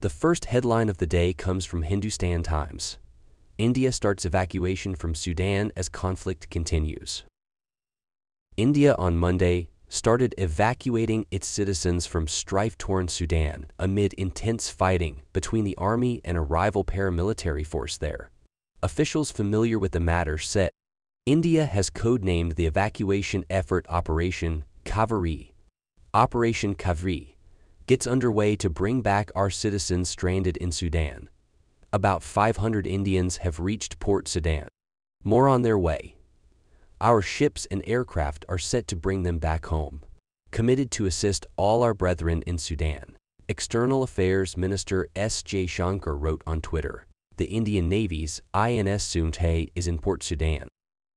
The first headline of the day comes from Hindustan Times. India starts evacuation from Sudan as conflict continues. India on Monday started evacuating its citizens from strife-torn Sudan amid intense fighting between the army and a rival paramilitary force there. Officials familiar with the matter said India has codenamed the evacuation effort Operation Kaveri. Operation Kaveri gets underway to bring back our citizens stranded in Sudan. About 500 Indians have reached Port Sudan. More on their way. Our ships and aircraft are set to bring them back home. Committed to assist all our brethren in Sudan. External Affairs Minister S. J. Jaishankar wrote on Twitter. The Indian Navy's INS Sumedha is in Port Sudan.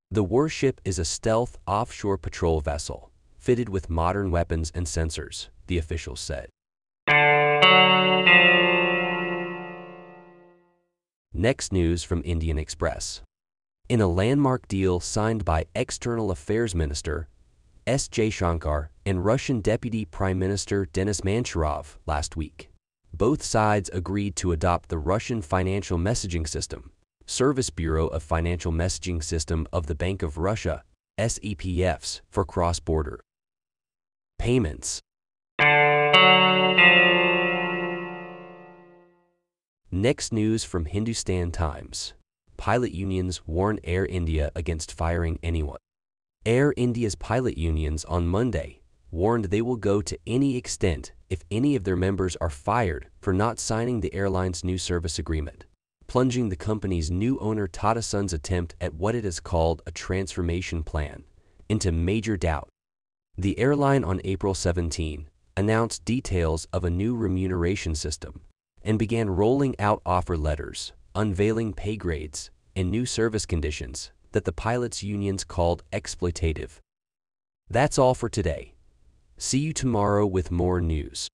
The warship is a stealth offshore patrol vessel, fitted with modern weapons and sensors, the officials said. Next news from Indian Express. In a landmark deal signed by External Affairs Minister S. Jaishankar and Russian Deputy Prime Minister Denis Manturov last week, both sides agreed to adopt the Russian Financial Messaging System, Service Bureau of Financial Messaging System of the Bank of Russia, SPFS, for cross-border payments. Next news from Hindustan Times. Pilot unions warn Air India against firing anyone. Air India's pilot unions on Monday warned they will go to any extent if any of their members are fired for not signing the airline's new service agreement, plunging the company's new owner Tata Sons' attempt at what it has called a transformation plan into major doubt. The airline on April 17 announced details of a new remuneration system and began rolling out offer letters, unveiling pay grades and new service conditions that the pilots' unions called exploitative. That's all for today. See you tomorrow with more news.